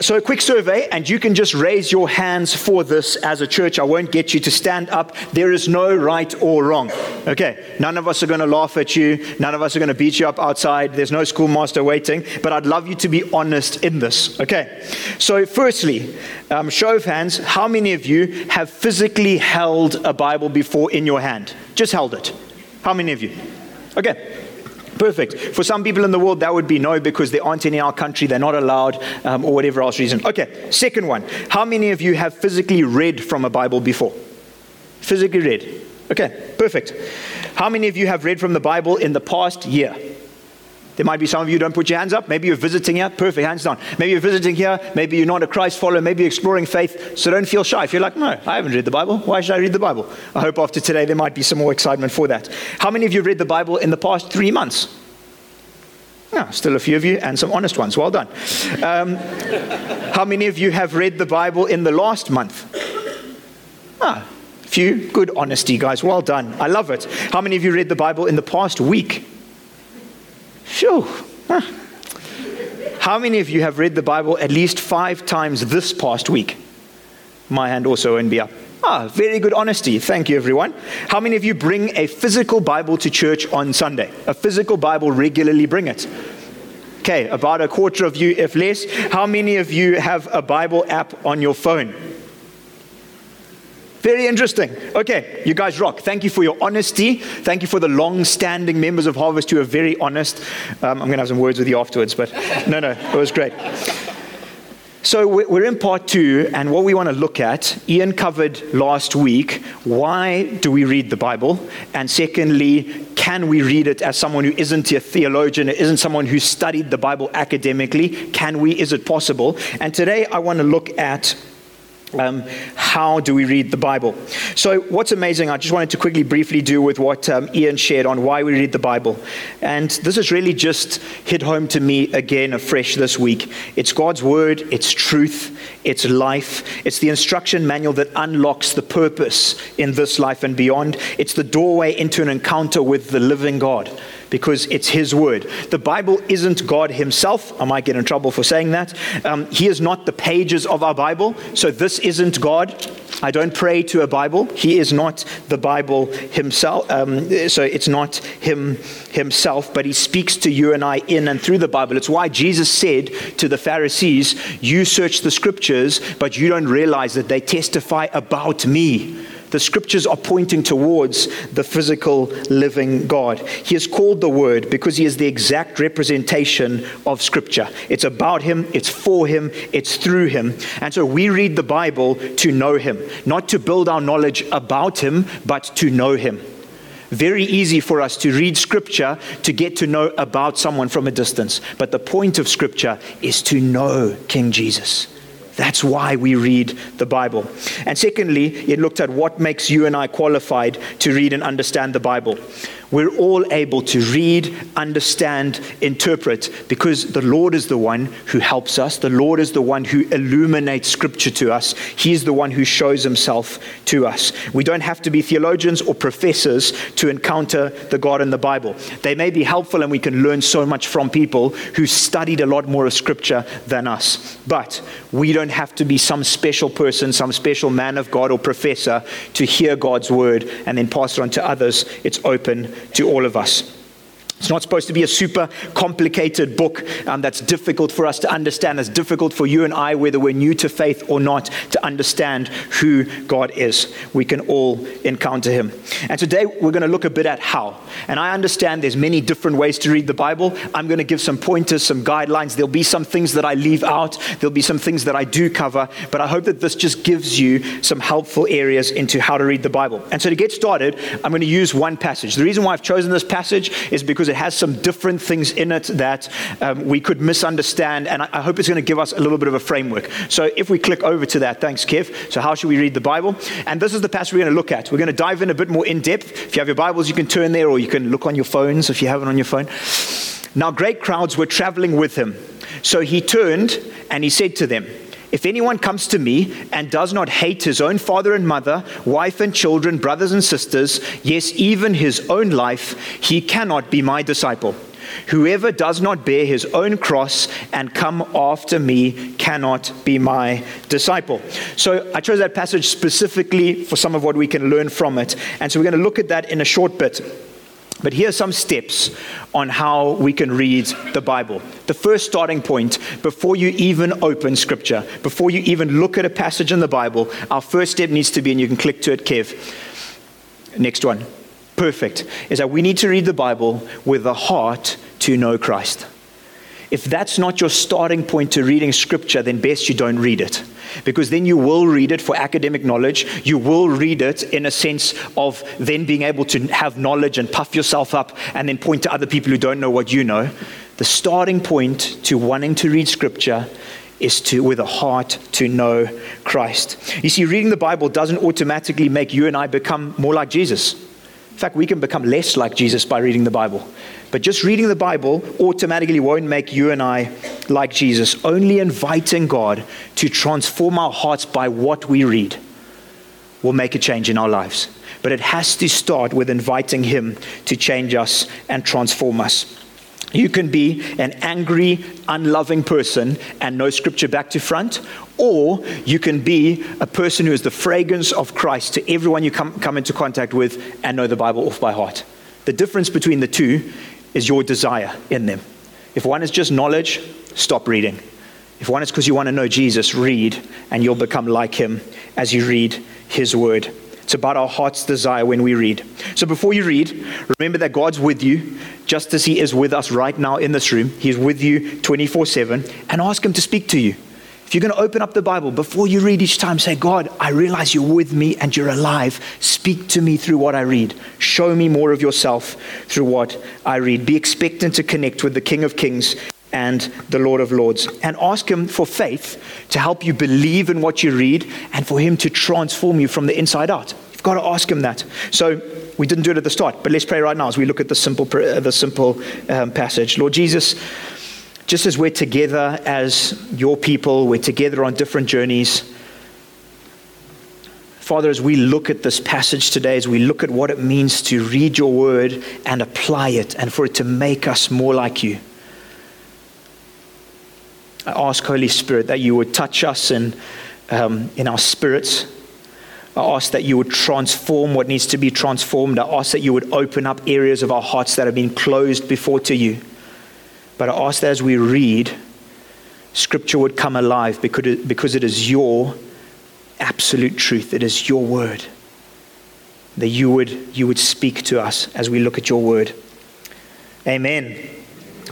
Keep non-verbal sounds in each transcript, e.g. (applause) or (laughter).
so, a quick survey, and you can just raise your hands for this as a church. I won't get you to stand up. There is no right or wrong. Okay, none of us are going to laugh at you. None of us are going to beat you up outside. There's no schoolmaster waiting. But I'd love you to be honest in this. Okay, so firstly, um, show of hands, how many of you have physically held a Bible before in your hand? Just held it. How many of you? Okay, Perfect. For some people in the world, that would be no because there aren't in our country, they're not allowed, um, or whatever else reason. Okay, second one. How many of you have physically read from a Bible before? Physically read. Okay, perfect. How many of you have read from the Bible in the past year? There might be some of you don't put your hands up. Maybe you're visiting here. Perfect, hands down. Maybe you're visiting here. Maybe you're not a Christ follower. Maybe you're exploring faith. So don't feel shy. If you're like, no, I haven't read the Bible. Why should I read the Bible? I hope after today there might be some more excitement for that. How many of you read the Bible in the past three months? Yeah, still a few of you and some honest ones. Well done. Um, how many of you have read the Bible in the last month? Ah, few. Good honesty, guys. Well done. I love it. How many of you read the Bible in the past week? Phew. How many of you have read the Bible at least five times this past week? My hand also won't be up. Ah, very good honesty. Thank you, everyone. How many of you bring a physical Bible to church on Sunday? A physical Bible regularly bring it. Okay, about a quarter of you, if less. How many of you have a Bible app on your phone? Very interesting. Okay, you guys rock. Thank you for your honesty. Thank you for the long standing members of Harvest who are very honest. Um, I'm going to have some words with you afterwards, but no, no, it was great. So we're in part two, and what we want to look at, Ian covered last week, why do we read the Bible? And secondly, can we read it as someone who isn't a theologian, isn't someone who studied the Bible academically? Can we? Is it possible? And today I want to look at um, how do we read the Bible? So, what's amazing, I just wanted to quickly, briefly do with what um, Ian shared on why we read the Bible. And this has really just hit home to me again afresh this week. It's God's Word, it's truth, it's life, it's the instruction manual that unlocks the purpose in this life and beyond. It's the doorway into an encounter with the living God because it's His word. The Bible isn't God Himself. I might get in trouble for saying that. Um, he is not the pages of our Bible. So this isn't God. I don't pray to a Bible. He is not the Bible Himself. Um, so it's not Him Himself, but He speaks to you and I in and through the Bible. It's why Jesus said to the Pharisees, You search the scriptures, but you don't realize that they testify about me the scriptures are pointing towards the physical living God. He is called the Word because he is the exact representation of scripture. It's about him, it's for him, it's through him. And so we read the Bible to know him, not to build our knowledge about him, but to know him. Very easy for us to read scripture to get to know about someone from a distance. But the point of scripture is to know King Jesus. That's why we read the Bible. And secondly, it looked at what makes you and I qualified to read and understand the Bible we're all able to read, understand, interpret because the Lord is the one who helps us. The Lord is the one who illuminates Scripture to us. He's the one who shows Himself to us. We don't have to be theologians or professors to encounter the God in the Bible. They may be helpful and we can learn so much from people who studied a lot more of Scripture than us. But we don't have to be some special person, some special man of God or professor to hear God's word and then pass it on to others. It's open to all of us. It's not supposed to be a super complicated book um, that's difficult for us to understand. It's difficult for you and I, whether we're new to faith or not, to understand who God is. We can all encounter Him. And today we're going to look a bit at how. And I understand there's many different ways to read the Bible. I'm going to give some pointers, some guidelines. There'll be some things that I leave out. There'll be some things that I do cover. But I hope that this just gives you some helpful areas into how to read the Bible. And so to get started, I'm going to use one passage. The reason why I've chosen this passage is because it has some different things in it that um, we could misunderstand. And I, I hope it's going to give us a little bit of a framework. So if we click over to that, thanks, Kev. So, how should we read the Bible? And this is the passage we're going to look at. We're going to dive in a bit more in depth. If you have your Bibles, you can turn there, or you can look on your phones if you have it on your phone. Now, great crowds were traveling with him. So he turned and he said to them, if anyone comes to me and does not hate his own father and mother, wife and children, brothers and sisters, yes, even his own life, he cannot be my disciple. Whoever does not bear his own cross and come after me cannot be my disciple. So I chose that passage specifically for some of what we can learn from it. And so we're going to look at that in a short bit. But here are some steps on how we can read the Bible. The first starting point, before you even open Scripture, before you even look at a passage in the Bible, our first step needs to be, and you can click to it, Kev. Next one. Perfect. Is that we need to read the Bible with a heart to know Christ. If that's not your starting point to reading Scripture, then best you don't read it because then you will read it for academic knowledge. You will read it in a sense of then being able to have knowledge and puff yourself up and then point to other people who don't know what you know. The starting point to wanting to read scripture is to with a heart to know Christ. You see reading the Bible doesn't automatically make you and I become more like Jesus. In fact, we can become less like Jesus by reading the Bible. But just reading the Bible automatically won't make you and I like Jesus. Only inviting God to transform our hearts by what we read will make a change in our lives. But it has to start with inviting Him to change us and transform us. You can be an angry, unloving person and know scripture back to front, or you can be a person who is the fragrance of Christ to everyone you come, come into contact with and know the Bible off by heart. The difference between the two is your desire in them. If one is just knowledge, stop reading. If one is because you want to know Jesus, read, and you'll become like him as you read his word. It's about our heart's desire when we read. So before you read, remember that God's with you, just as he is with us right now in this room. He's with you 24 7, and ask him to speak to you. If you're going to open up the Bible, before you read each time, say, God, I realize you're with me and you're alive. Speak to me through what I read. Show me more of yourself through what I read. Be expectant to connect with the King of Kings and the Lord of Lords. And ask Him for faith to help you believe in what you read and for Him to transform you from the inside out. You've got to ask Him that. So, we didn't do it at the start, but let's pray right now as we look at the simple, the simple um, passage. Lord Jesus, just as we're together as your people, we're together on different journeys. Father, as we look at this passage today, as we look at what it means to read your word and apply it, and for it to make us more like you, I ask, Holy Spirit, that you would touch us in, um, in our spirits. I ask that you would transform what needs to be transformed. I ask that you would open up areas of our hearts that have been closed before to you. But I ask that as we read, Scripture would come alive because it, is your absolute truth. It is your word. That you would, you would speak to us as we look at your word. Amen.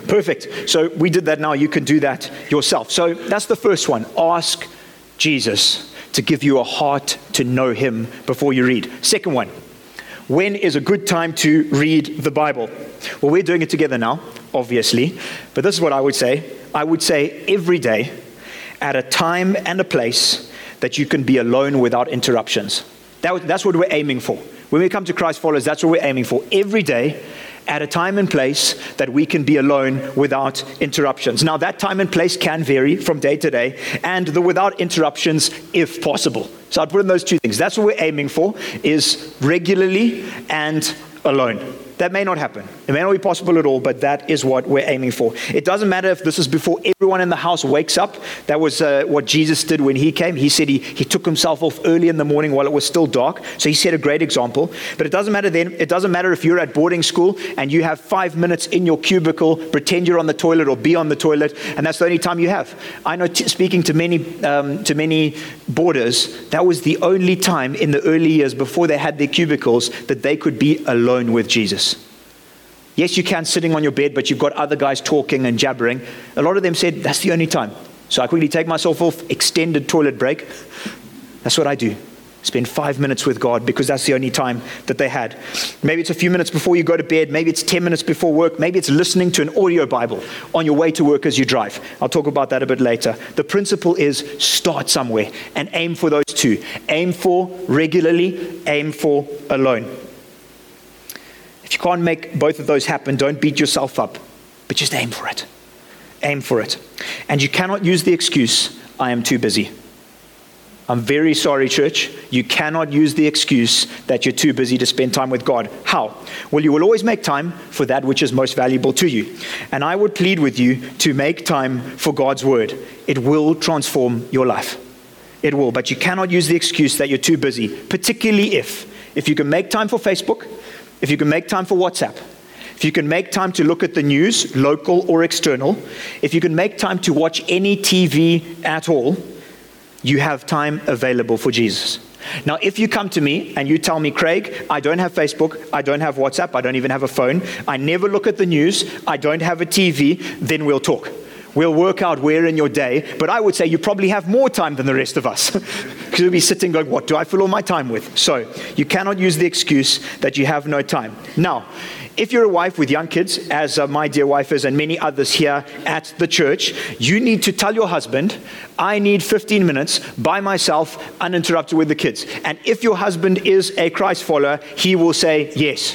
Perfect. So we did that now. You can do that yourself. So that's the first one. Ask Jesus to give you a heart to know him before you read. Second one. When is a good time to read the Bible? Well, we're doing it together now obviously, but this is what I would say. I would say every day, at a time and a place that you can be alone without interruptions. That, that's what we're aiming for. When we come to Christ followers, that's what we're aiming for. Every day, at a time and place that we can be alone without interruptions. Now, that time and place can vary from day to day, and the without interruptions if possible. So I'd put in those two things. That's what we're aiming for, is regularly and alone. That may not happen. It may not be possible at all, but that is what we're aiming for. It doesn't matter if this is before everyone in the house wakes up. That was uh, what Jesus did when he came. He said he, he took himself off early in the morning while it was still dark. So he set a great example. But it doesn't matter then. It doesn't matter if you're at boarding school and you have five minutes in your cubicle, pretend you're on the toilet or be on the toilet, and that's the only time you have. I know, t- speaking to many, um, to many boarders, that was the only time in the early years before they had their cubicles that they could be alone with Jesus. Yes, you can sitting on your bed, but you've got other guys talking and jabbering. A lot of them said, That's the only time. So I quickly take myself off, extended toilet break. That's what I do. Spend five minutes with God because that's the only time that they had. Maybe it's a few minutes before you go to bed. Maybe it's 10 minutes before work. Maybe it's listening to an audio Bible on your way to work as you drive. I'll talk about that a bit later. The principle is start somewhere and aim for those two. Aim for regularly, aim for alone. If you can't make both of those happen, don't beat yourself up, but just aim for it. Aim for it. And you cannot use the excuse, I am too busy. I'm very sorry, church. You cannot use the excuse that you're too busy to spend time with God. How? Well, you will always make time for that which is most valuable to you. And I would plead with you to make time for God's word. It will transform your life. It will. But you cannot use the excuse that you're too busy, particularly if if you can make time for Facebook, if you can make time for WhatsApp, if you can make time to look at the news, local or external, if you can make time to watch any TV at all, you have time available for Jesus. Now, if you come to me and you tell me, Craig, I don't have Facebook, I don't have WhatsApp, I don't even have a phone, I never look at the news, I don't have a TV, then we'll talk. We'll work out where in your day, but I would say you probably have more time than the rest of us. (laughs) Because you'll be sitting going, What do I fill all my time with? So you cannot use the excuse that you have no time. Now, if you're a wife with young kids, as uh, my dear wife is, and many others here at the church, you need to tell your husband, I need 15 minutes by myself, uninterrupted with the kids. And if your husband is a Christ follower, he will say yes.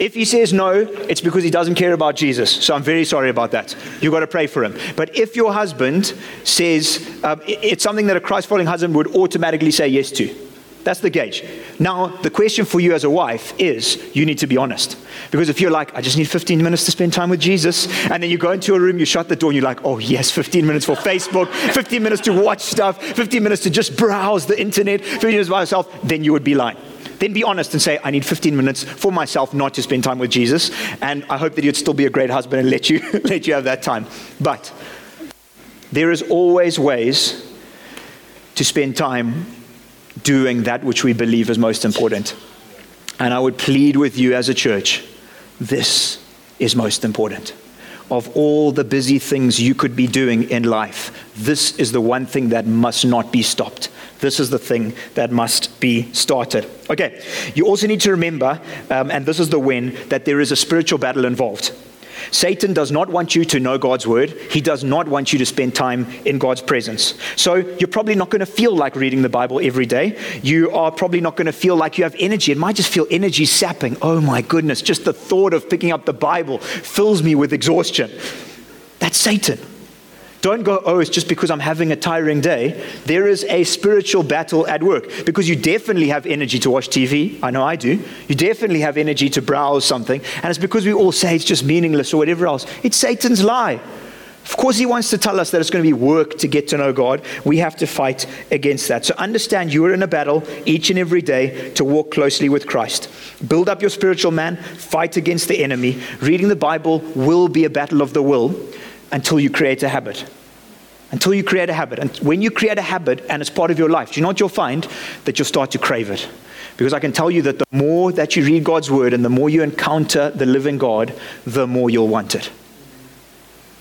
If he says no, it's because he doesn't care about Jesus. So I'm very sorry about that. You've got to pray for him. But if your husband says um, it's something that a Christ following husband would automatically say yes to, that's the gauge. Now, the question for you as a wife is you need to be honest. Because if you're like, I just need 15 minutes to spend time with Jesus, and then you go into a room, you shut the door, and you're like, oh, yes, 15 minutes for Facebook, 15 minutes to watch stuff, 15 minutes to just browse the internet, 15 minutes by yourself, then you would be lying. Then be honest and say, I need 15 minutes for myself not to spend time with Jesus. And I hope that you'd still be a great husband and let you, (laughs) let you have that time. But there is always ways to spend time doing that which we believe is most important. And I would plead with you as a church this is most important. Of all the busy things you could be doing in life, this is the one thing that must not be stopped. This is the thing that must be started. Okay, you also need to remember, um, and this is the win, that there is a spiritual battle involved. Satan does not want you to know God's word. He does not want you to spend time in God's presence. So you're probably not going to feel like reading the Bible every day. You are probably not going to feel like you have energy. It might just feel energy sapping. Oh my goodness, just the thought of picking up the Bible fills me with exhaustion. That's Satan. Don't go, oh, it's just because I'm having a tiring day. There is a spiritual battle at work because you definitely have energy to watch TV. I know I do. You definitely have energy to browse something. And it's because we all say it's just meaningless or whatever else. It's Satan's lie. Of course, he wants to tell us that it's going to be work to get to know God. We have to fight against that. So understand you are in a battle each and every day to walk closely with Christ. Build up your spiritual man, fight against the enemy. Reading the Bible will be a battle of the will until you create a habit. Until you create a habit. And when you create a habit and it's part of your life, do you know what you'll find? That you'll start to crave it. Because I can tell you that the more that you read God's word and the more you encounter the living God, the more you'll want it.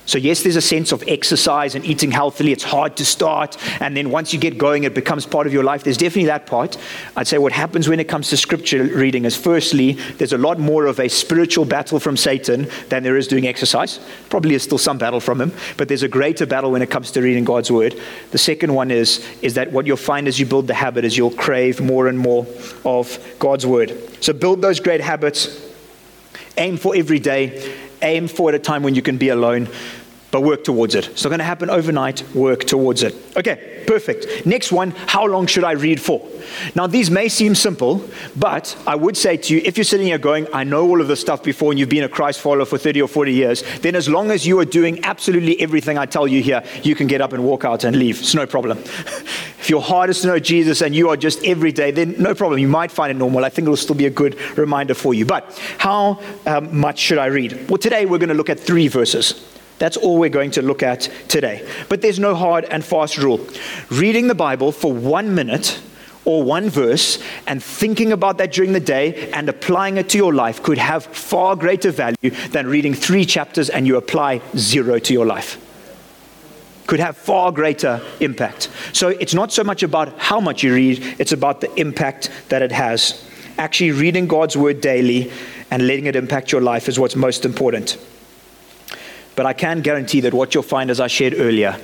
So, yes, there's a sense of exercise and eating healthily. It's hard to start. And then once you get going, it becomes part of your life. There's definitely that part. I'd say what happens when it comes to scripture reading is firstly, there's a lot more of a spiritual battle from Satan than there is doing exercise. Probably is still some battle from him, but there's a greater battle when it comes to reading God's word. The second one is, is that what you'll find as you build the habit is you'll crave more and more of God's word. So, build those great habits. Aim for every day. Aim for at a time when you can be alone but work towards it. It's not going to happen overnight. Work towards it. Okay, perfect. Next one how long should I read for? Now, these may seem simple, but I would say to you if you're sitting here going, I know all of this stuff before and you've been a Christ follower for 30 or 40 years, then as long as you are doing absolutely everything I tell you here, you can get up and walk out and leave. It's no problem. (laughs) if your heart is to know Jesus and you are just every day, then no problem. You might find it normal. I think it'll still be a good reminder for you. But how um, much should I read? Well, today we're going to look at three verses. That's all we're going to look at today. But there's no hard and fast rule. Reading the Bible for one minute or one verse and thinking about that during the day and applying it to your life could have far greater value than reading three chapters and you apply zero to your life. Could have far greater impact. So it's not so much about how much you read, it's about the impact that it has. Actually, reading God's word daily and letting it impact your life is what's most important. But I can guarantee that what you'll find, as I shared earlier,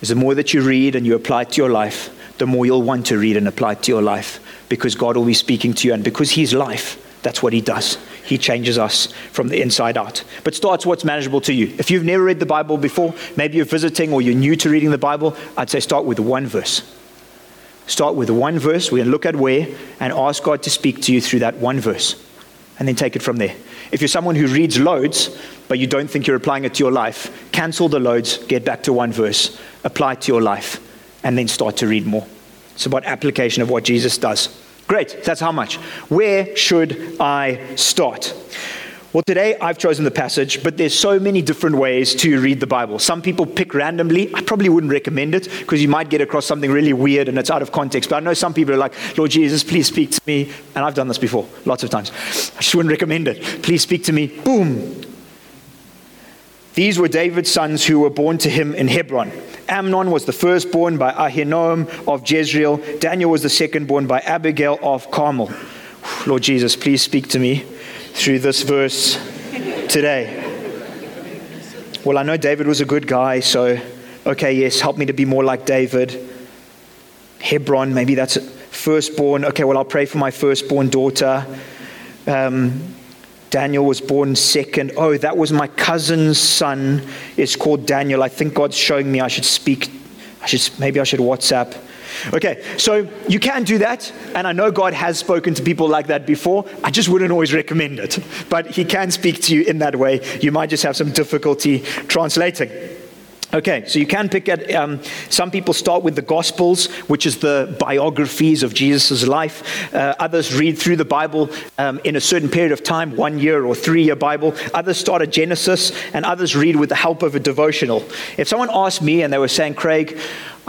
is the more that you read and you apply it to your life, the more you'll want to read and apply it to your life because God will be speaking to you. And because He's life, that's what He does. He changes us from the inside out. But starts what's manageable to you. If you've never read the Bible before, maybe you're visiting or you're new to reading the Bible, I'd say start with one verse. Start with one verse. We're going to look at where and ask God to speak to you through that one verse. And then take it from there. If you're someone who reads loads, but you don't think you're applying it to your life, cancel the loads, get back to one verse, apply it to your life, and then start to read more. It's about application of what Jesus does. Great, that's how much. Where should I start? Well, today I've chosen the passage, but there's so many different ways to read the Bible. Some people pick randomly. I probably wouldn't recommend it because you might get across something really weird and it's out of context. But I know some people are like, Lord Jesus, please speak to me. And I've done this before, lots of times. I just wouldn't recommend it. Please speak to me. Boom. These were David's sons who were born to him in Hebron. Amnon was the firstborn by Ahinoam of Jezreel. Daniel was the secondborn by Abigail of Carmel. Lord Jesus, please speak to me through this verse today? Well, I know David was a good guy, so okay, yes, help me to be more like David. Hebron, maybe that's firstborn. Okay, well, I'll pray for my firstborn daughter. Um, Daniel was born second. Oh, that was my cousin's son. It's called Daniel. I think God's showing me I should speak. I should maybe I should WhatsApp. Okay, so you can do that, and I know God has spoken to people like that before. I just wouldn't always recommend it, but He can speak to you in that way. You might just have some difficulty translating. Okay, so you can pick at, um, some people start with the Gospels, which is the biographies of Jesus' life. Uh, others read through the Bible um, in a certain period of time, one year or three year Bible. Others start at Genesis, and others read with the help of a devotional. If someone asked me and they were saying, Craig,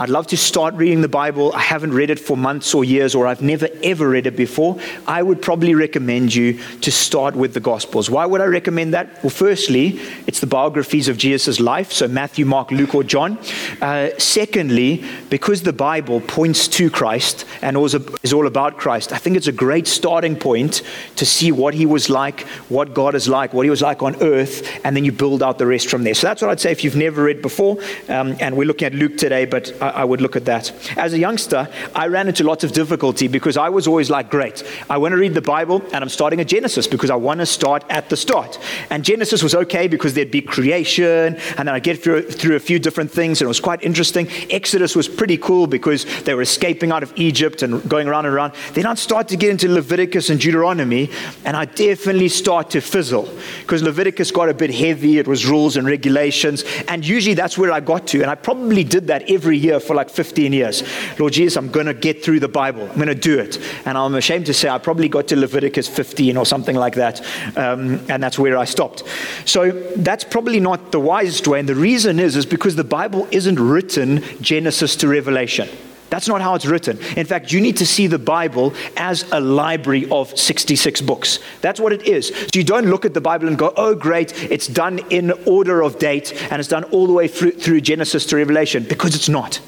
I'd love to start reading the Bible. I haven't read it for months or years, or I've never ever read it before. I would probably recommend you to start with the Gospels. Why would I recommend that? Well, firstly, it's the biographies of Jesus' life, so Matthew, Mark, Luke, or John. Uh, secondly, because the Bible points to Christ and is all about Christ, I think it's a great starting point to see what he was like, what God is like, what he was like on earth, and then you build out the rest from there. So that's what I'd say if you've never read before. Um, and we're looking at Luke today, but I I would look at that. As a youngster, I ran into lots of difficulty because I was always like, great, I want to read the Bible and I'm starting at Genesis because I want to start at the start. And Genesis was okay because there'd be creation and then I'd get through, through a few different things and it was quite interesting. Exodus was pretty cool because they were escaping out of Egypt and going around and around. Then I'd start to get into Leviticus and Deuteronomy and I definitely start to fizzle because Leviticus got a bit heavy. It was rules and regulations. And usually that's where I got to. And I probably did that every year for like 15 years. Lord Jesus, I'm going to get through the Bible. I'm going to do it. And I'm ashamed to say I probably got to Leviticus 15 or something like that. Um, and that's where I stopped. So that's probably not the wisest way. And the reason is, is because the Bible isn't written Genesis to Revelation. That's not how it's written. In fact, you need to see the Bible as a library of 66 books. That's what it is. So you don't look at the Bible and go, oh, great, it's done in order of date and it's done all the way through, through Genesis to Revelation, because it's not.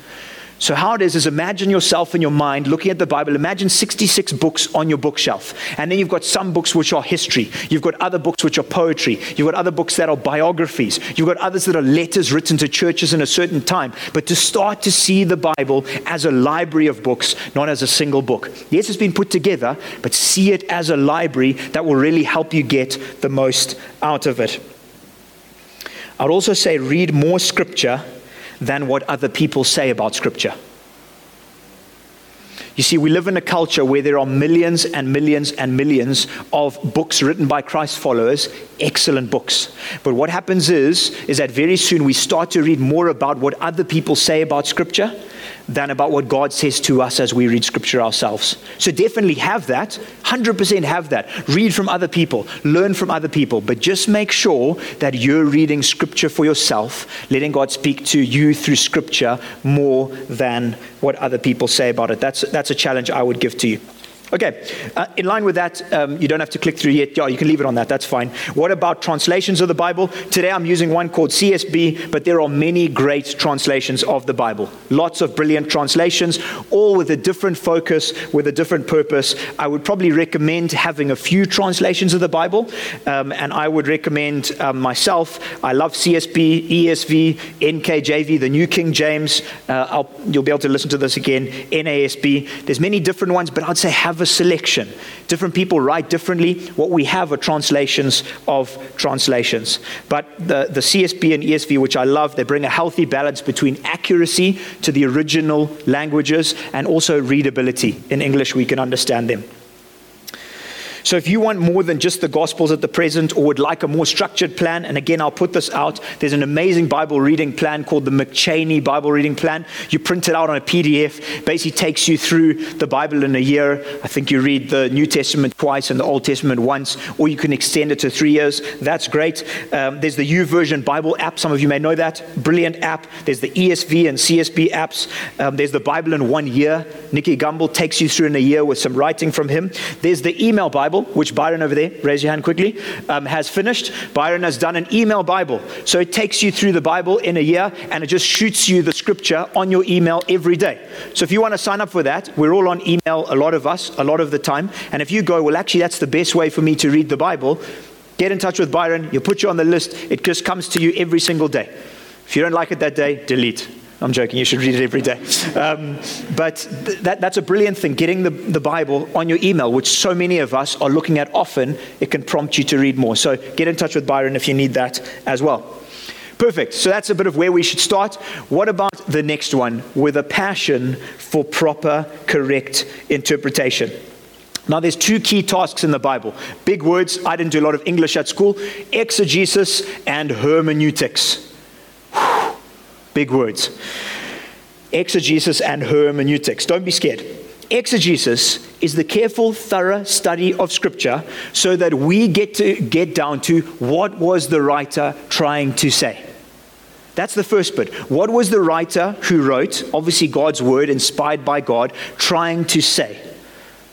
So, how it is, is imagine yourself in your mind looking at the Bible. Imagine 66 books on your bookshelf. And then you've got some books which are history. You've got other books which are poetry. You've got other books that are biographies. You've got others that are letters written to churches in a certain time. But to start to see the Bible as a library of books, not as a single book. Yes, it's been put together, but see it as a library that will really help you get the most out of it. I'd also say read more scripture than what other people say about Scripture. You see, we live in a culture where there are millions and millions and millions of books written by Christ followers, excellent books. But what happens is, is that very soon we start to read more about what other people say about Scripture than about what God says to us as we read scripture ourselves. So definitely have that, 100% have that. Read from other people, learn from other people, but just make sure that you're reading scripture for yourself, letting God speak to you through scripture more than what other people say about it. That's, that's a challenge I would give to you. Okay, uh, in line with that, um, you don't have to click through yet. Yeah, you can leave it on that, that's fine. What about translations of the Bible? Today I'm using one called CSB, but there are many great translations of the Bible. Lots of brilliant translations, all with a different focus, with a different purpose. I would probably recommend having a few translations of the Bible, um, and I would recommend um, myself. I love CSB, ESV, NKJV, the New King James. Uh, you'll be able to listen to this again, NASB. There's many different ones, but I'd say have a selection. Different people write differently. What we have are translations of translations. But the, the CSB and ESV, which I love, they bring a healthy balance between accuracy to the original languages and also readability. In English, we can understand them. So if you want more than just the Gospels at the present or would like a more structured plan, and again, I'll put this out, there's an amazing Bible reading plan called the McCheyne Bible Reading Plan. You print it out on a PDF, basically takes you through the Bible in a year. I think you read the New Testament twice and the Old Testament once, or you can extend it to three years. That's great. Um, there's the YouVersion Bible app. Some of you may know that. Brilliant app. There's the ESV and CSB apps. Um, there's the Bible in one year. Nicky Gumbel takes you through in a year with some writing from him. There's the email Bible. Bible, which Byron over there, raise your hand quickly, um, has finished. Byron has done an email Bible. So it takes you through the Bible in a year and it just shoots you the scripture on your email every day. So if you want to sign up for that, we're all on email, a lot of us, a lot of the time. And if you go, well, actually, that's the best way for me to read the Bible, get in touch with Byron. He'll put you on the list. It just comes to you every single day. If you don't like it that day, delete. I'm joking, you should read it every day. Um, but th- that, that's a brilliant thing, getting the, the Bible on your email, which so many of us are looking at often. It can prompt you to read more. So get in touch with Byron if you need that as well. Perfect. So that's a bit of where we should start. What about the next one? With a passion for proper, correct interpretation. Now, there's two key tasks in the Bible. Big words. I didn't do a lot of English at school exegesis and hermeneutics. Big words. Exegesis and hermeneutics. Don't be scared. Exegesis is the careful, thorough study of Scripture so that we get to get down to what was the writer trying to say. That's the first bit. What was the writer who wrote, obviously God's word, inspired by God, trying to say?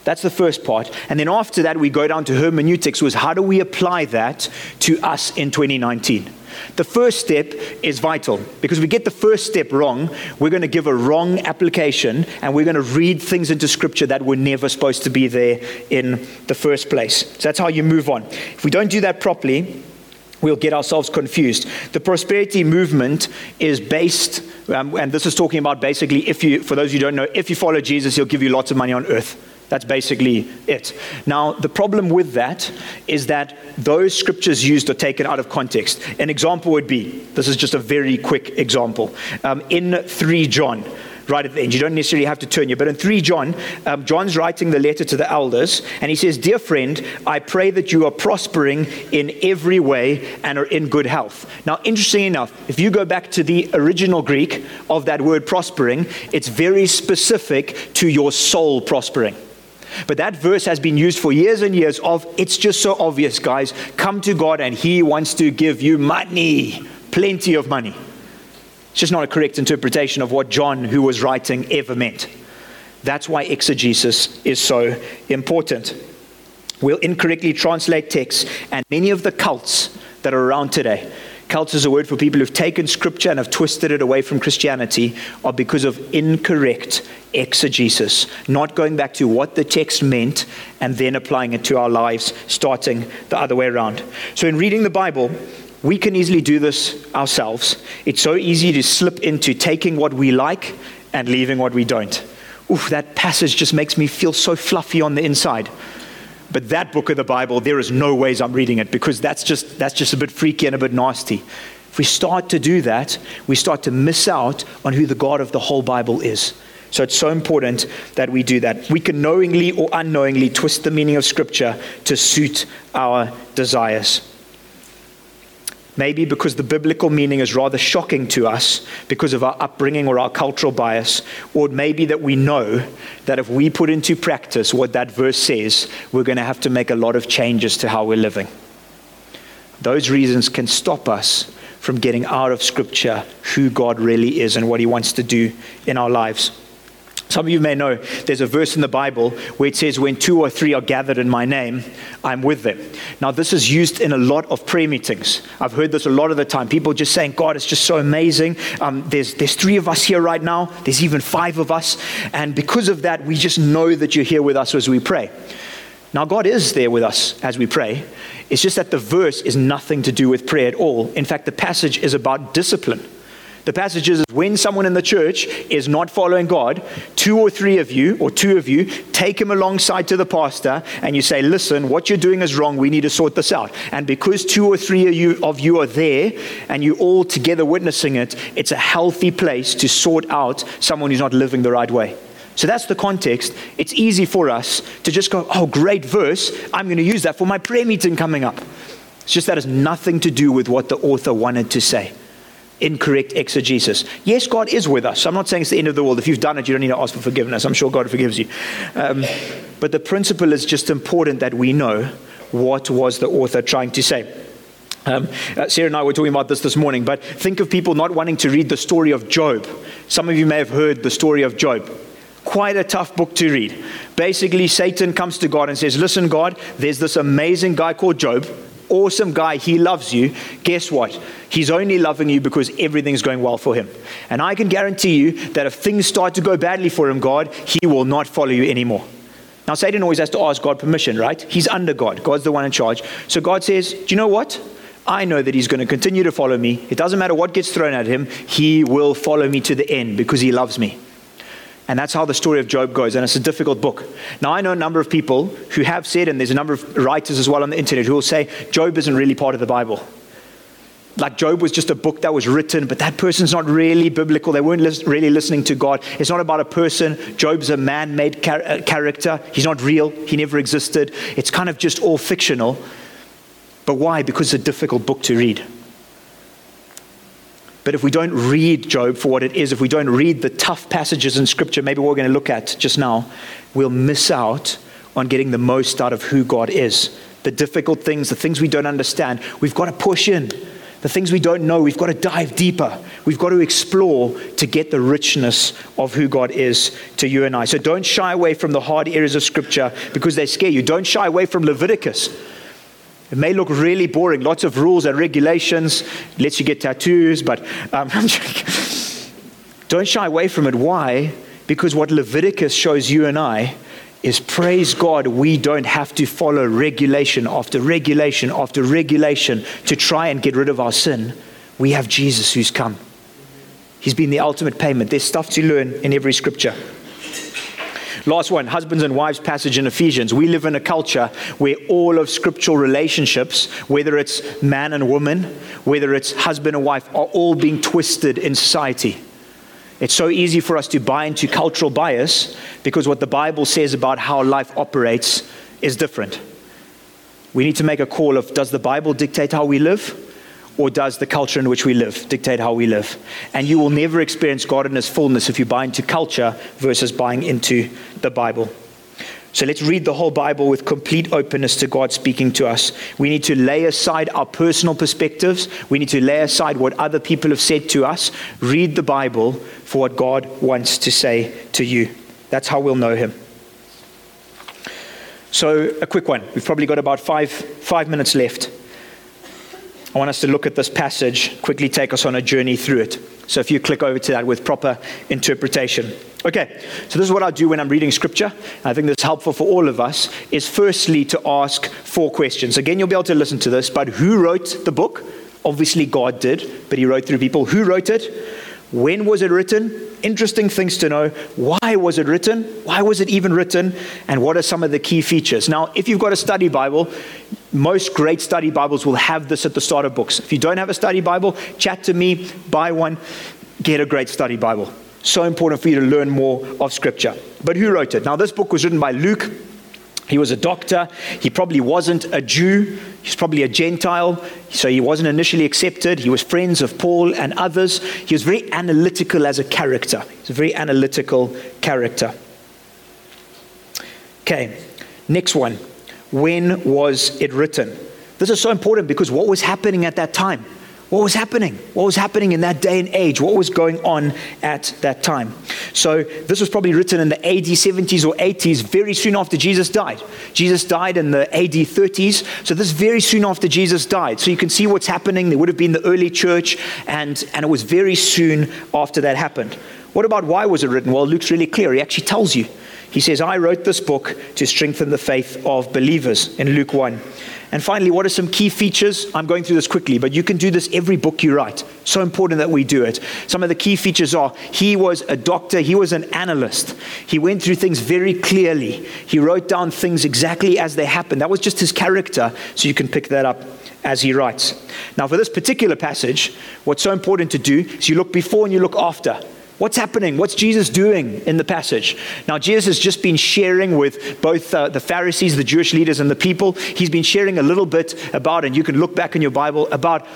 That's the first part. And then after that, we go down to hermeneutics, was how do we apply that to us in 2019? The first step is vital because if we get the first step wrong, we're going to give a wrong application and we're going to read things into scripture that were never supposed to be there in the first place. So that's how you move on. If we don't do that properly, we'll get ourselves confused. The prosperity movement is based, um, and this is talking about basically if you, for those who don't know, if you follow Jesus, he'll give you lots of money on earth. That's basically it. Now, the problem with that is that those scriptures used are taken out of context. An example would be this is just a very quick example. Um, in 3 John, right at the end. You don't necessarily have to turn here. But in 3 John, um, John's writing the letter to the elders, and he says, Dear friend, I pray that you are prospering in every way and are in good health. Now, interesting enough, if you go back to the original Greek of that word prospering, it's very specific to your soul prospering. But that verse has been used for years and years of it's just so obvious, guys. Come to God and He wants to give you money, plenty of money. It's just not a correct interpretation of what John, who was writing, ever meant. That's why exegesis is so important. We'll incorrectly translate texts, and many of the cults that are around today Cults is a word for people who've taken scripture and have twisted it away from Christianity, are because of incorrect exegesis, not going back to what the text meant and then applying it to our lives, starting the other way around. So, in reading the Bible, we can easily do this ourselves. It's so easy to slip into taking what we like and leaving what we don't. Oof, that passage just makes me feel so fluffy on the inside. But that book of the Bible, there is no ways I'm reading it because that's just, that's just a bit freaky and a bit nasty. If we start to do that, we start to miss out on who the God of the whole Bible is. So it's so important that we do that. We can knowingly or unknowingly twist the meaning of Scripture to suit our desires. Maybe because the biblical meaning is rather shocking to us because of our upbringing or our cultural bias, or maybe that we know that if we put into practice what that verse says, we're going to have to make a lot of changes to how we're living. Those reasons can stop us from getting out of Scripture who God really is and what He wants to do in our lives. Some of you may know there's a verse in the Bible where it says, When two or three are gathered in my name, I'm with them. Now, this is used in a lot of prayer meetings. I've heard this a lot of the time. People just saying, God, it's just so amazing. Um, there's, there's three of us here right now, there's even five of us. And because of that, we just know that you're here with us as we pray. Now, God is there with us as we pray. It's just that the verse is nothing to do with prayer at all. In fact, the passage is about discipline. The passage is when someone in the church is not following God, two or three of you, or two of you, take him alongside to the pastor and you say, Listen, what you're doing is wrong. We need to sort this out. And because two or three of you, of you are there and you're all together witnessing it, it's a healthy place to sort out someone who's not living the right way. So that's the context. It's easy for us to just go, Oh, great verse. I'm going to use that for my prayer meeting coming up. It's just that has nothing to do with what the author wanted to say incorrect exegesis. Yes, God is with us. I'm not saying it's the end of the world. If you've done it, you don't need to ask for forgiveness. I'm sure God forgives you. Um, but the principle is just important that we know what was the author trying to say. Um, uh, Sarah and I were talking about this this morning, but think of people not wanting to read the story of Job. Some of you may have heard the story of Job. Quite a tough book to read. Basically, Satan comes to God and says, Listen, God, there's this amazing guy called Job awesome guy. He loves you. Guess what? He's only loving you because everything's going well for him. And I can guarantee you that if things start to go badly for him, God, he will not follow you anymore. Now, Satan always has to ask God permission, right? He's under God. God's the one in charge. So God says, Do you know what? I know that he's going to continue to follow me. It doesn't matter what gets thrown at him, he will follow me to the end because he loves me. And that's how the story of Job goes. And it's a difficult book. Now, I know a number of people who have said, and there's a number of writers as well on the internet who will say, Job isn't really part of the Bible. Like Job was just a book that was written, but that person's not really biblical. They weren't really listening to God. It's not about a person. Job's a man made char- uh, character. He's not real. He never existed. It's kind of just all fictional. But why? Because it's a difficult book to read. But if we don't read Job for what it is, if we don't read the tough passages in Scripture, maybe we're going to look at just now, we'll miss out on getting the most out of who God is. The difficult things, the things we don't understand, we've got to push in. The things we don't know, we've got to dive deeper. We've got to explore to get the richness of who God is to you and I. So don't shy away from the hard areas of Scripture because they scare you. Don't shy away from Leviticus. It may look really boring, lots of rules and regulations, lets you get tattoos, but um, (laughs) don't shy away from it. Why? Because what Leviticus shows you and I is praise God, we don't have to follow regulation after regulation after regulation to try and get rid of our sin. We have Jesus who's come. He's been the ultimate payment. There's stuff to learn in every scripture. Last one, husbands and wives passage in Ephesians. We live in a culture where all of scriptural relationships, whether it's man and woman, whether it's husband and wife, are all being twisted in society. It's so easy for us to buy into cultural bias because what the Bible says about how life operates is different. We need to make a call of does the Bible dictate how we live? Or does the culture in which we live dictate how we live? And you will never experience God in His fullness if you buy into culture versus buying into the Bible. So let's read the whole Bible with complete openness to God speaking to us. We need to lay aside our personal perspectives. We need to lay aside what other people have said to us. Read the Bible for what God wants to say to you. That's how we'll know Him. So, a quick one. We've probably got about five, five minutes left. I want us to look at this passage, quickly take us on a journey through it. So if you click over to that with proper interpretation. Okay, so this is what I do when I'm reading scripture. I think this is helpful for all of us, is firstly to ask four questions. Again, you'll be able to listen to this, but who wrote the book? Obviously, God did, but He wrote through people. Who wrote it? When was it written? Interesting things to know. Why was it written? Why was it even written? And what are some of the key features? Now, if you've got a study Bible, most great study Bibles will have this at the start of books. If you don't have a study Bible, chat to me, buy one, get a great study Bible. So important for you to learn more of Scripture. But who wrote it? Now, this book was written by Luke. He was a doctor. He probably wasn't a Jew. He's probably a Gentile. So he wasn't initially accepted. He was friends of Paul and others. He was very analytical as a character. He's a very analytical character. Okay, next one. When was it written? This is so important because what was happening at that time? What was happening? What was happening in that day and age? What was going on at that time? So, this was probably written in the AD 70s or 80s, very soon after Jesus died. Jesus died in the AD 30s, so this very soon after Jesus died. So, you can see what's happening. There would have been the early church, and, and it was very soon after that happened. What about why was it written? Well, Luke's really clear. He actually tells you. He says, I wrote this book to strengthen the faith of believers in Luke 1. And finally, what are some key features? I'm going through this quickly, but you can do this every book you write. So important that we do it. Some of the key features are he was a doctor, he was an analyst. He went through things very clearly. He wrote down things exactly as they happened. That was just his character, so you can pick that up as he writes. Now, for this particular passage, what's so important to do is you look before and you look after. What's happening? What's Jesus doing in the passage? Now, Jesus has just been sharing with both uh, the Pharisees, the Jewish leaders, and the people. He's been sharing a little bit about, and you can look back in your Bible, about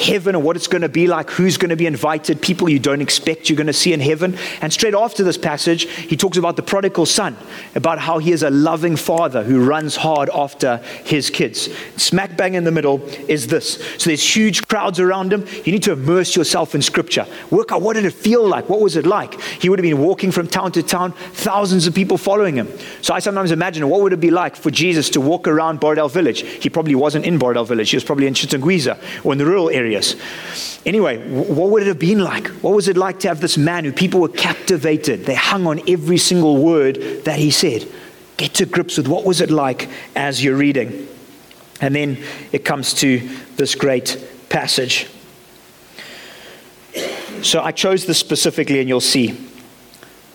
heaven and what it's going to be like, who's going to be invited, people you don't expect you're going to see in heaven. And straight after this passage, he talks about the prodigal son, about how he is a loving father who runs hard after his kids. Smack bang in the middle is this. So there's huge crowds around him. You need to immerse yourself in scripture. Work out what did it feel like? What was it like? He would have been walking from town to town, thousands of people following him. So I sometimes imagine what would it be like for Jesus to walk around Borrowdale Village? He probably wasn't in Borrowdale Village. He was probably in Chitungwiza or in the rural area Anyway, what would it have been like? What was it like to have this man who people were captivated? They hung on every single word that he said. Get to grips with what was it like as you're reading. And then it comes to this great passage. So I chose this specifically, and you'll see.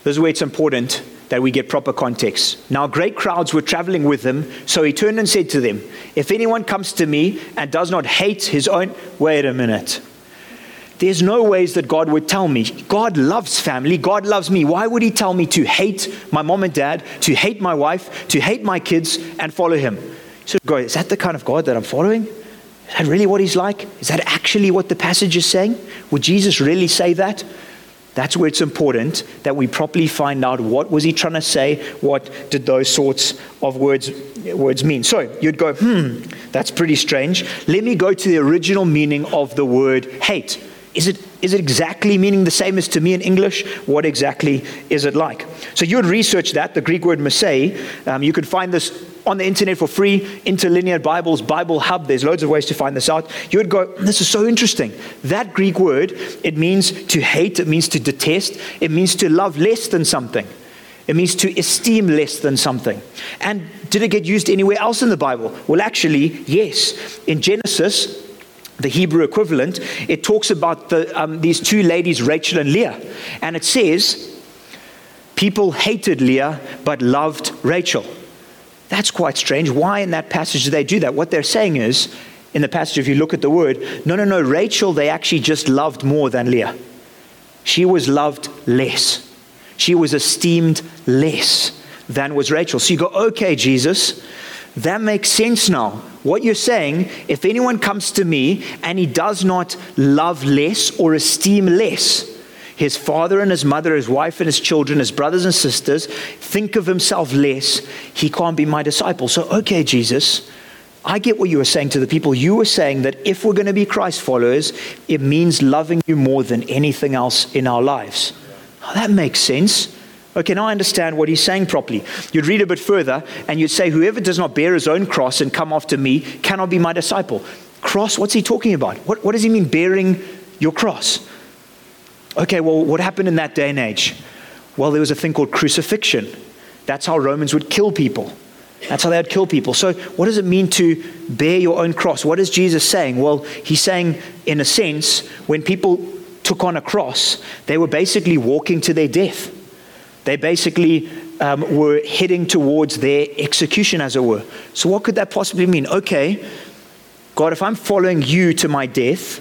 This is where it's important that we get proper context. Now, great crowds were traveling with him, so he turned and said to them, If anyone comes to me and does not hate his own, wait a minute. There's no ways that God would tell me. God loves family. God loves me. Why would He tell me to hate my mom and dad, to hate my wife, to hate my kids, and follow Him? So, God, is that the kind of God that I'm following? Is that really what He's like? Is that actually what the passage is saying? Would Jesus really say that? That's where it's important that we properly find out what was he trying to say, what did those sorts of words words mean. So you'd go, hmm, that's pretty strange. Let me go to the original meaning of the word hate. Is it, is it exactly meaning the same as to me in English? What exactly is it like? So you would research that, the Greek word mesei. Um, you could find this on the internet for free, Interlinear Bibles, Bible Hub. There's loads of ways to find this out. You would go, this is so interesting. That Greek word, it means to hate, it means to detest, it means to love less than something. It means to esteem less than something. And did it get used anywhere else in the Bible? Well, actually, yes. In Genesis, the Hebrew equivalent, it talks about the, um, these two ladies, Rachel and Leah. And it says, People hated Leah but loved Rachel. That's quite strange. Why in that passage do they do that? What they're saying is, in the passage, if you look at the word, no, no, no, Rachel, they actually just loved more than Leah. She was loved less. She was esteemed less than was Rachel. So you go, okay, Jesus, that makes sense now. What you're saying, if anyone comes to me and he does not love less or esteem less, his father and his mother, his wife and his children, his brothers and sisters, think of himself less, he can't be my disciple. So, okay, Jesus, I get what you were saying to the people. You were saying that if we're going to be Christ followers, it means loving you more than anything else in our lives. That makes sense. Okay, now I understand what he's saying properly. You'd read a bit further and you'd say, Whoever does not bear his own cross and come after me cannot be my disciple. Cross, what's he talking about? What, what does he mean, bearing your cross? Okay, well, what happened in that day and age? Well, there was a thing called crucifixion. That's how Romans would kill people. That's how they would kill people. So, what does it mean to bear your own cross? What is Jesus saying? Well, he's saying, in a sense, when people took on a cross, they were basically walking to their death. They basically um, were heading towards their execution, as it were. So, what could that possibly mean? Okay, God, if I'm following you to my death,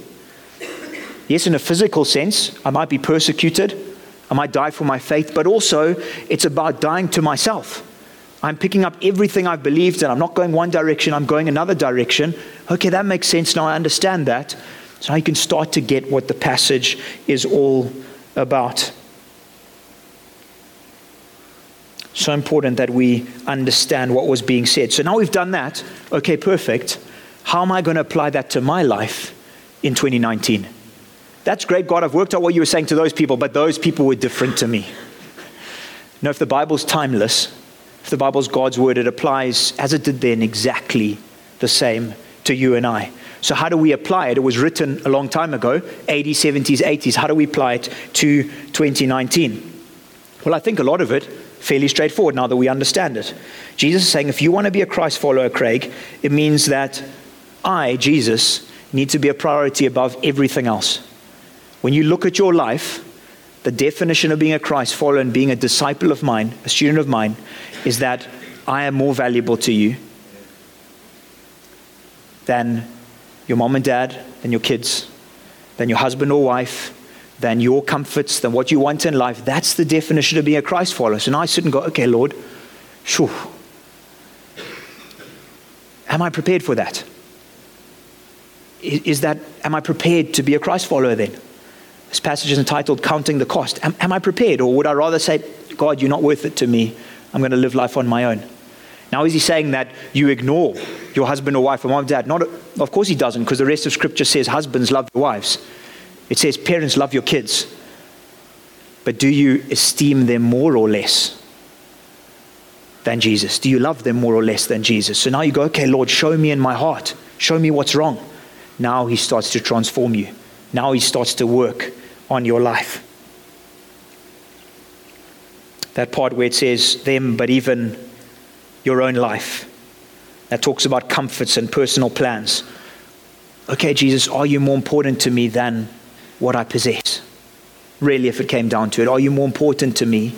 yes, in a physical sense, I might be persecuted, I might die for my faith, but also it's about dying to myself. I'm picking up everything I've believed and I'm not going one direction, I'm going another direction. Okay, that makes sense. Now I understand that. So now you can start to get what the passage is all about. So important that we understand what was being said. So now we've done that. Okay, perfect. How am I going to apply that to my life in 2019? That's great, God. I've worked out what you were saying to those people, but those people were different to me. No, if the Bible's timeless, if the Bible's God's word, it applies as it did then exactly the same to you and I. So, how do we apply it? It was written a long time ago, 80s, 70s, 80s. How do we apply it to 2019? Well, I think a lot of it fairly straightforward now that we understand it. Jesus is saying if you want to be a Christ follower, Craig, it means that I, Jesus, need to be a priority above everything else. When you look at your life, the definition of being a Christ follower and being a disciple of mine, a student of mine, is that I am more valuable to you than your mom and dad, than your kids, than your husband or wife, than your comforts, than what you want in life. That's the definition of being a Christ follower. So I sit and go, okay, Lord, sure. Am I prepared for that? Is that, am I prepared to be a Christ follower then? This passage is entitled Counting the Cost. Am, am I prepared? Or would I rather say, God, you're not worth it to me. I'm going to live life on my own. Now, is he saying that you ignore your husband or wife or mom or dad? Not, of course he doesn't, because the rest of Scripture says husbands love their wives. It says parents love your kids. But do you esteem them more or less than Jesus? Do you love them more or less than Jesus? So now you go, okay, Lord, show me in my heart. Show me what's wrong. Now he starts to transform you. Now he starts to work on your life. That part where it says them, but even your own life. That talks about comforts and personal plans. Okay, Jesus, are you more important to me than what I possess? Really, if it came down to it, are you more important to me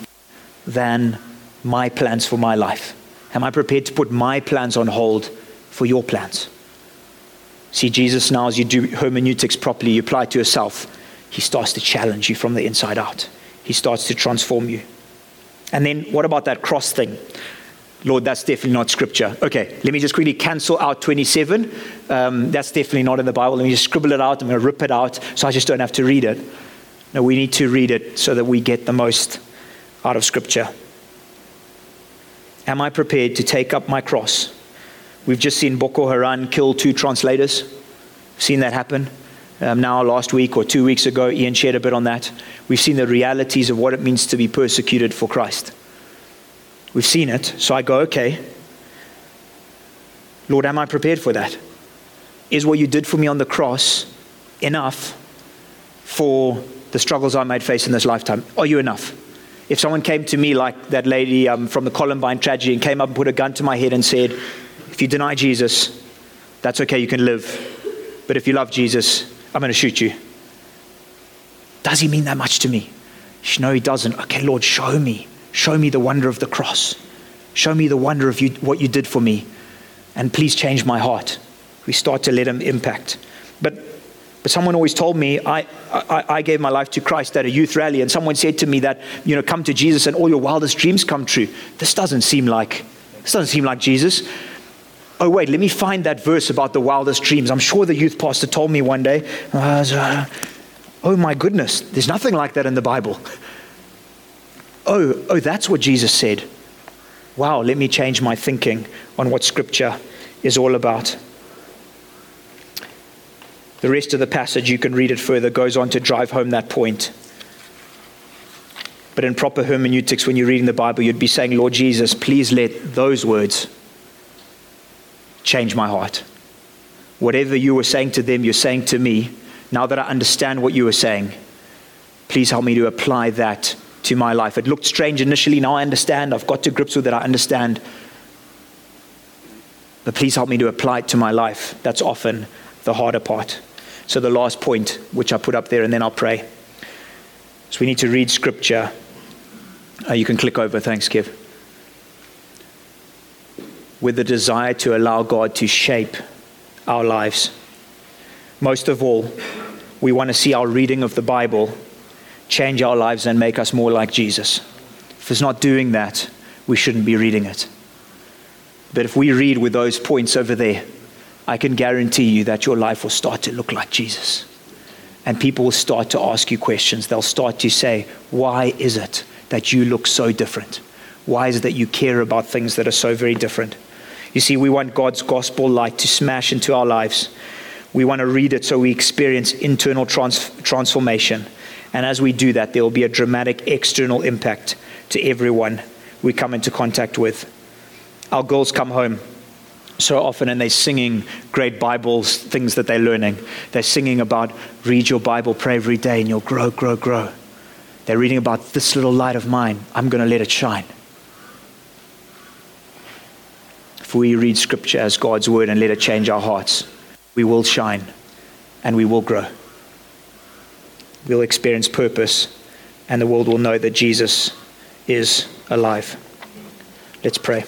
than my plans for my life? Am I prepared to put my plans on hold for your plans? See, Jesus now, as you do hermeneutics properly, you apply it to yourself, he starts to challenge you from the inside out. He starts to transform you. And then what about that cross thing? Lord, that's definitely not scripture. Okay, let me just quickly cancel out 27. Um, that's definitely not in the Bible. Let me just scribble it out. I'm going to rip it out so I just don't have to read it. No, we need to read it so that we get the most out of scripture. Am I prepared to take up my cross? We've just seen Boko Haram kill two translators. Seen that happen. Um, now, last week or two weeks ago, Ian shared a bit on that. We've seen the realities of what it means to be persecuted for Christ. We've seen it. So I go, okay, Lord, am I prepared for that? Is what you did for me on the cross enough for the struggles I might face in this lifetime? Are you enough? If someone came to me like that lady um, from the Columbine tragedy and came up and put a gun to my head and said, If you deny Jesus, that's okay, you can live. But if you love Jesus, I'm going to shoot you. Does he mean that much to me? No, he doesn't. Okay, Lord, show me. Show me the wonder of the cross. Show me the wonder of you, what you did for me. And please change my heart. We start to let him impact. But, but someone always told me, I, I, I gave my life to Christ at a youth rally, and someone said to me that, you know, come to Jesus and all your wildest dreams come true. This doesn't seem like, this doesn't seem like Jesus. Oh, wait, let me find that verse about the wildest dreams. I'm sure the youth pastor told me one day. Uh, oh, my goodness, there's nothing like that in the Bible (laughs) oh, oh, that's what Jesus said. Wow, let me change my thinking on what Scripture is all about. The rest of the passage, you can read it further, goes on to drive home that point. But in proper hermeneutics, when you're reading the Bible, you'd be saying, Lord Jesus, please let those words change my heart. Whatever you were saying to them, you're saying to me. Now that I understand what you were saying, please help me to apply that to my life. It looked strange initially. Now I understand. I've got to grips with it. I understand. But please help me to apply it to my life. That's often the harder part. So, the last point, which I put up there, and then I'll pray. So, we need to read scripture. Uh, you can click over. Thanks, Kev. With the desire to allow God to shape our lives. Most of all, we want to see our reading of the Bible change our lives and make us more like Jesus. If it's not doing that, we shouldn't be reading it. But if we read with those points over there, I can guarantee you that your life will start to look like Jesus. And people will start to ask you questions. They'll start to say, Why is it that you look so different? Why is it that you care about things that are so very different? You see, we want God's gospel light to smash into our lives. We want to read it so we experience internal trans- transformation. And as we do that, there will be a dramatic external impact to everyone we come into contact with. Our girls come home so often and they're singing great Bibles, things that they're learning. They're singing about read your Bible, pray every day, and you'll grow, grow, grow. They're reading about this little light of mine. I'm going to let it shine. If we read Scripture as God's word and let it change our hearts, we will shine and we will grow. We'll experience purpose, and the world will know that Jesus is alive. Let's pray.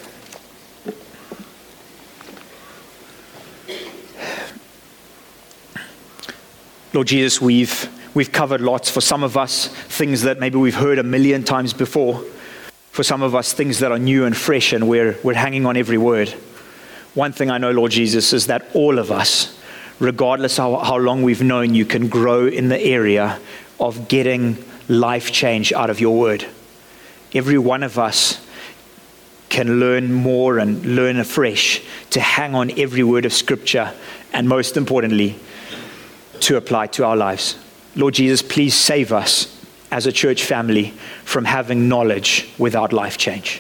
Lord Jesus, we've, we've covered lots. For some of us, things that maybe we've heard a million times before. For some of us, things that are new and fresh, and we're, we're hanging on every word. One thing I know, Lord Jesus, is that all of us, regardless how, how long we've known you, can grow in the area of getting life change out of your word. Every one of us can learn more and learn afresh to hang on every word of Scripture, and most importantly, to apply to our lives. Lord Jesus, please save us as a church family from having knowledge without life change.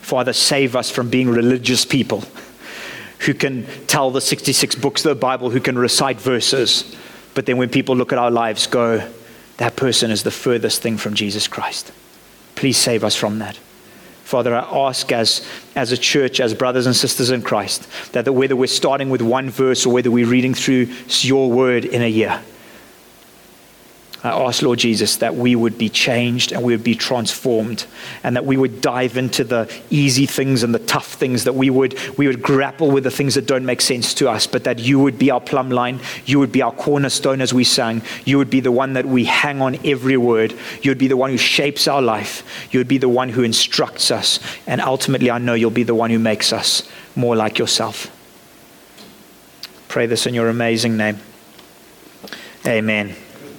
Father, save us from being religious people who can tell the 66 books of the Bible, who can recite verses, but then when people look at our lives, go, that person is the furthest thing from Jesus Christ. Please save us from that. Father, I ask as, as a church, as brothers and sisters in Christ, that whether we're starting with one verse or whether we're reading through your word in a year, I ask, Lord Jesus, that we would be changed and we would be transformed, and that we would dive into the easy things and the tough things, that we would, we would grapple with the things that don't make sense to us, but that you would be our plumb line, you would be our cornerstone as we sang, you would be the one that we hang on every word, you would be the one who shapes our life, you would be the one who instructs us, and ultimately, I know you'll be the one who makes us more like yourself. Pray this in your amazing name. Amen.